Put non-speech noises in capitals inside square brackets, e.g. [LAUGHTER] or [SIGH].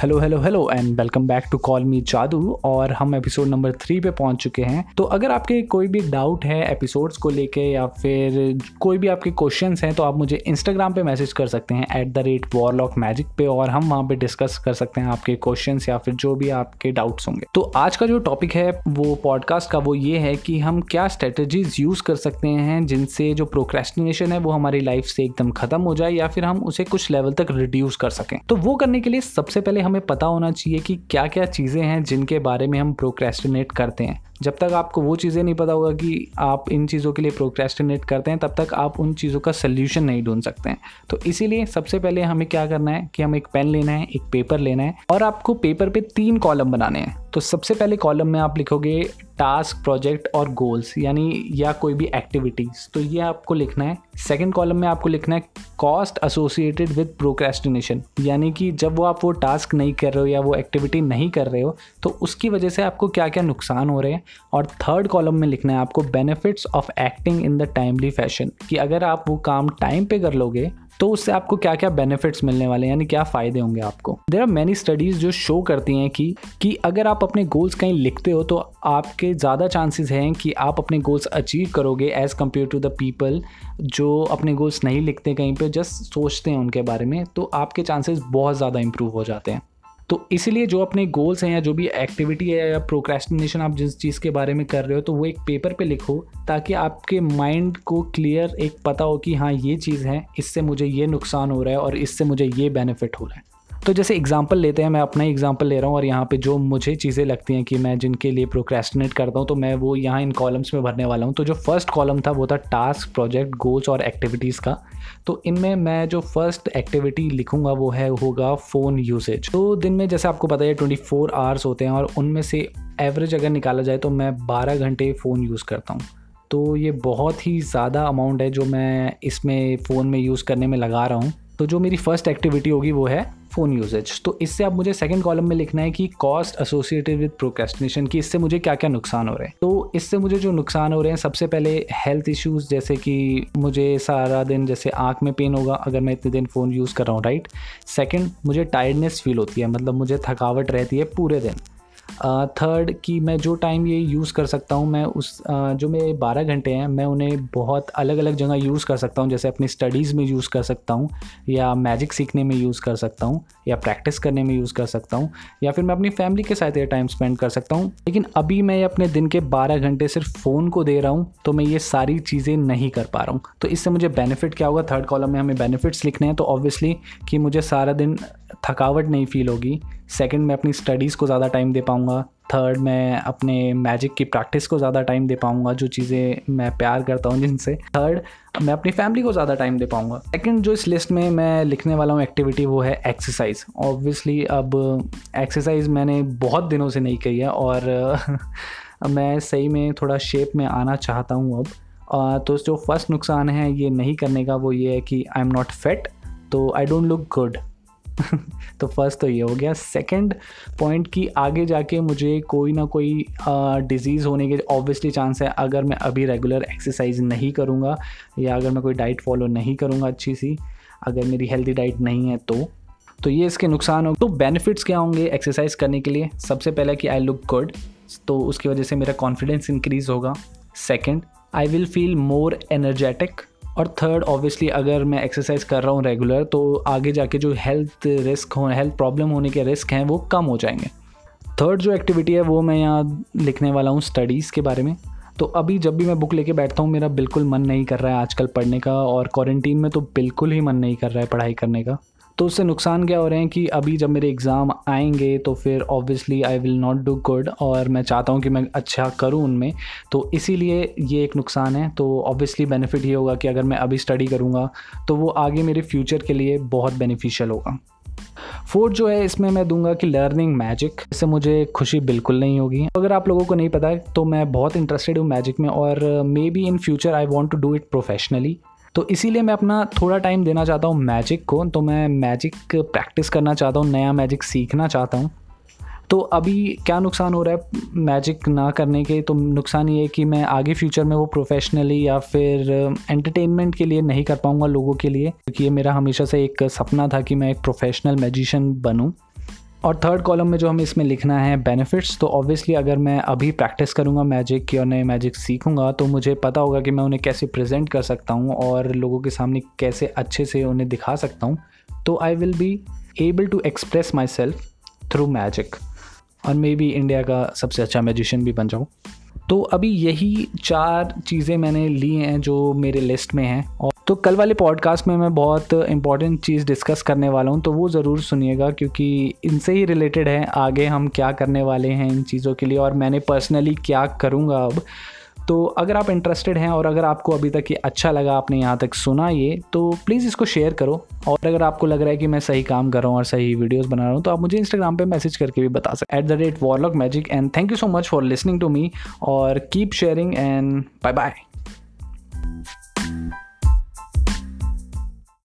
Hello hello hello and welcome back to call me Jaadu और हम episode number three पे पहुँच चुके हैं। तो अगर आपके कोई भी डाउट है एपिसोड्स को लेके या फिर कोई भी आपके क्वेश्चंस हैं तो आप मुझे इंस्टाग्राम पे मैसेज कर सकते हैं at the rate warlock magic पे, और हम वहाँ पे डिस्कस कर सकते हैं आपके क्वेश्चन या फिर जो भी आपके डाउट्स होंगे। तो आज का जो टॉपिक है, वो पॉडकास्ट का, वो ये है कि हम क्या स्ट्रेटजीज यूज़ कर सकते हैं जिनसे जो प्रोक्रेस्टिनेशन है, वो हमारी लाइफ से एकदम ख़त्म हो जाए या फिर हम उसे कुछ लेवल तक रिड्यूस कर सकें। तो वो करने के लिए सबसे पहले हमें पता होना चाहिए कि क्या क्या चीज़ें हैं जिनके बारे में हम प्रोक्रेस्टिनेट करते हैं। जब तक आपको वो चीज़ें नहीं पता होगा कि आप इन चीज़ों के लिए प्रोक्रेस्टिनेट करते हैं, तब तक आप उन चीज़ों का सल्यूशन नहीं ढूंढ सकते हैं। तो इसीलिए सबसे पहले हमें क्या करना है कि हमें एक पेन लेना है, एक पेपर लेना है और आपको पेपर पे तीन कॉलम बनाने हैं। तो सबसे पहले कॉलम में आप लिखोगे टास्क प्रोजेक्ट और गोल्स यानी या कोई भी एक्टिविटीज़ तो ये आपको लिखना है। सेकंड कॉलम में आपको लिखना है कॉस्ट एसोसिएटेड विद प्रोक्रेस्टिनेशन यानी कि जब वो आप वो टास्क नहीं कर रहे हो या वो एक्टिविटी नहीं कर रहे हो तो उसकी वजह से आपको क्या क्या नुकसान हो रहे हैं और थर्ड कॉलम में लिखना है आपको benefits of acting in the timely fashion कि अगर आप वो काम टाइम पे कर लोगे तो उससे आपको क्या क्या बेनिफिट्स मिलने वाले हैं, यानी क्या फ़ायदे होंगे आपको। देर आर मैनी स्टडीज़ जो शो करती हैं कि कि अगर आप अपने गोल्स कहीं लिखते हो तो आपके ज़्यादा चांसेस हैं कि आप अपने गोल्स अचीव करोगे as compare to the people जो अपने गोल्स नहीं लिखते कहीं पे जस्ट सोचते हैं उनके बारे में तो आपके चांसेस बहुत ज़्यादा इंप्रूव हो जाते हैं। तो इसलिए जो अपने गोल्स हैं या जो भी एक्टिविटी है या प्रोक्रेस्टिनेशन आप जिस चीज़ के बारे में कर रहे हो तो वो एक पेपर पे लिखो ताकि आपके माइंड को क्लियर एक पता हो कि हाँ ये चीज़ है, इससे मुझे ये नुकसान हो रहा है और इससे मुझे ये बेनिफिट हो रहा है। तो जैसे एग्ज़ाम्पल लेते हैं, मैं अपना ही एग्जांपल ले रहा हूँ और यहाँ पे जो मुझे चीज़ें लगती हैं कि मैं जिनके लिए प्रोक्रेस्टिनेट करता हूँ तो मैं वो यहाँ इन कॉलम्स में भरने वाला हूँ। तो जो फ़र्स्ट कॉलम था, वो था टास्क प्रोजेक्ट गोल्स और एक्टिविटीज़ का। तो इनमें मैं जो फ़र्स्ट एक्टिविटी लिखूँगा, वो है, होगा फ़ोन यूसेज तो दिन में जैसे आपको पता है ट्वेंटी फोर आवर्स होते हैं और उनमें से एवरेज अगर निकाला जाए तो मैं बारह घंटे फ़ोन यूज़ करता हूँ। तो ये बहुत ही ज़्यादा अमाउंट है जो मैं इसमें फ़ोन में यूज़ करने में लगा रहा हूँ। तो जो मेरी फ़र्स्ट एक्टिविटी होगी वो है फ़ोन यूजेज तो इससे अब मुझे सेकंड कॉलम में लिखना है कि कॉस्ट एसोसिएटेड विद प्रोकेस्टिनेशन की इससे मुझे क्या क्या नुकसान हो रहे हैं। तो इससे मुझे जो नुकसान हो रहे हैं, सबसे पहले हेल्थ इश्यूज़ जैसे कि मुझे सारा दिन जैसे आँख में पेन होगा अगर मैं इतने दिन फ़ोन यूज़ कर रहा हूँ राइट सेकेंड मुझे टायर्डनेस फील होती है मतलब मुझे थकावट रहती है पूरे दिन। थर्ड कि मैं जो टाइम ये यूज़ कर सकता हूँ, मैं उस जो मेरे बारह घंटे हैं, मैं उन्हें बहुत अलग अलग जगह यूज़ कर सकता हूँ, जैसे अपनी स्टडीज़ में यूज़ कर सकता हूँ, या मैजिक सीखने में यूज़ कर सकता हूँ, या प्रैक्टिस करने में यूज़ कर सकता हूँ, या फिर मैं अपनी फैमिली के साथ ये टाइम स्पेंड कर सकता हूँ। लेकिन अभी मैं अपने दिन के बारह घंटे सिर्फ़ फ़ोन को दे रहा हूँ तो मैं ये सारी चीज़ें नहीं कर पा रहा हूँ। तो इससे मुझे बेनिफिट क्या होगा? थर्ड कॉलम में हमें बेनिफिट्स लिखने हैं तो ऑब्वियसली कि मुझे सारा दिन थकावट नहीं फील होगी। सेकंड मैं अपनी स्टडीज़ को ज़्यादा टाइम दे पाऊँगा। थर्ड मैं अपने मैजिक की प्रैक्टिस को ज़्यादा टाइम दे पाऊँगा, जो चीज़ें मैं प्यार करता हूँ जिनसे। थर्ड मैं अपनी फैमिली को ज़्यादा टाइम दे पाऊँगा। सेकेंड जो इस लिस्ट में मैं लिखने वाला हूँ एक्टिविटी वो है एक्सरसाइज ऑब्वियसली अब एक्सरसाइज मैंने बहुत दिनों से नहीं की है और [LAUGHS] मैं सही में थोड़ा शेप में आना चाहता हूँ अब। तो जो फ़र्स्ट नुकसान है ये नहीं करने का, वो ये है कि आई एम नॉट फिट तो आई डोंट लुक गुड तो फ़र्स्ट तो ये हो गया। सेकंड पॉइंट कि आगे जाके मुझे कोई ना कोई डिज़ीज़ होने के ऑब्वियसली चांस है। अगर मैं अभी रेगुलर एक्सरसाइज नहीं करूँगा या अगर मैं कोई डाइट फॉलो नहीं करूँगा अच्छी सी, अगर मेरी हेल्दी डाइट नहीं है तो तो ये इसके नुकसान हो। तो बेनिफिट्स क्या होंगे एक्सरसाइज करने के लिए? सबसे पहले कि आई लुक गुड तो उसकी वजह से मेरा कॉन्फिडेंस इंक्रीज़ होगा। Second I will feel more energetic और थर्ड ऑब्वियसली अगर मैं एक्सरसाइज कर रहा हूँ रेगुलर तो आगे जाके जो हेल्थ रिस्क हो हेल्थ प्रॉब्लम होने के रिस्क हैं, वो कम हो जाएँगे। थर्ड जो एक्टिविटी है, वो मैं यहाँ लिखने वाला हूँ स्टडीज़ के बारे में। तो अभी जब भी मैं बुक लेके बैठता हूँ, मेरा बिल्कुल मन नहीं कर रहा है आजकल पढ़ने का, और क्वारंटीन में तो बिल्कुल ही मन नहीं कर रहा है पढ़ाई करने का। तो उससे नुकसान क्या हो रहे हैं कि अभी जब मेरे एग्ज़ाम आएँगे तो फिर obviously I will not do good और मैं चाहता हूँ कि मैं अच्छा करूँ उनमें। तो इसीलिए ये एक नुकसान है। तो ऑब्वियसली बेनिफिट ये होगा कि अगर मैं अभी स्टडी करूँगा तो वो आगे मेरे फ्यूचर के लिए बहुत बेनिफिशियल होगा। फोर्थ जो है, इसमें मैं दूँगा कि लर्निंग मैजिक इससे मुझे खुशी बिल्कुल नहीं होगी। अगर आप लोगों को नहीं पता है तो मैं बहुत इंटरेस्टेड हूँ मैजिक में और maybe in future I want to do it professionally तो इसीलिए मैं अपना थोड़ा टाइम देना चाहता हूँ मैजिक को तो मैं मैजिक प्रैक्टिस करना चाहता हूँ, नया मैजिक सीखना चाहता हूँ। तो अभी क्या नुकसान हो रहा है मैजिक ना करने के? तो नुकसान ये है कि मैं आगे फ्यूचर में वो प्रोफेशनली या फिर एंटरटेनमेंट के लिए नहीं कर पाऊँगा लोगों के लिए, क्योंकि ये मेरा हमेशा से एक सपना था कि मैं एक प्रोफेशनल मैजिशियन बनूँ। और थर्ड कॉलम में जो हमें इसमें लिखना है बेनिफिट्स तो ऑब्वियसली अगर मैं अभी प्रैक्टिस करूँगा मैजिक और नए मैजिक सीखूँगा तो मुझे पता होगा कि मैं उन्हें कैसे प्रेजेंट कर सकता हूँ और लोगों के सामने कैसे अच्छे से उन्हें दिखा सकता हूँ। तो I will be able to express myself through magic और मे बी इंडिया का सबसे अच्छा मैजिशियन भी बन जाऊँ। तो अभी यही चार चीज़ें मैंने ली हैं जो मेरे लिस्ट में हैं और तो कल वाले पॉडकास्ट में मैं बहुत इंपॉर्टेंट चीज़ डिस्कस करने वाला हूँ तो वो ज़रूर सुनिएगा क्योंकि इनसे ही रिलेटेड है, आगे हम क्या करने वाले हैं इन चीज़ों के लिए और मैंने पर्सनली क्या करूँगा अब। तो अगर आप इंटरेस्टेड हैं और अगर आपको अभी तक ये अच्छा लगा, आपने यहाँ तक सुना ये तो प्लीज़ इसको शेयर करो। और अगर आपको लग रहा है कि मैं सही काम कर रहा हूँ और सही वीडियोस बना रहा हूँ तो आप मुझे इंस्टाग्राम पे मैसेज करके भी बता सकते at the rate warlock magic and thank you so much for listening to me और keep sharing and bye bye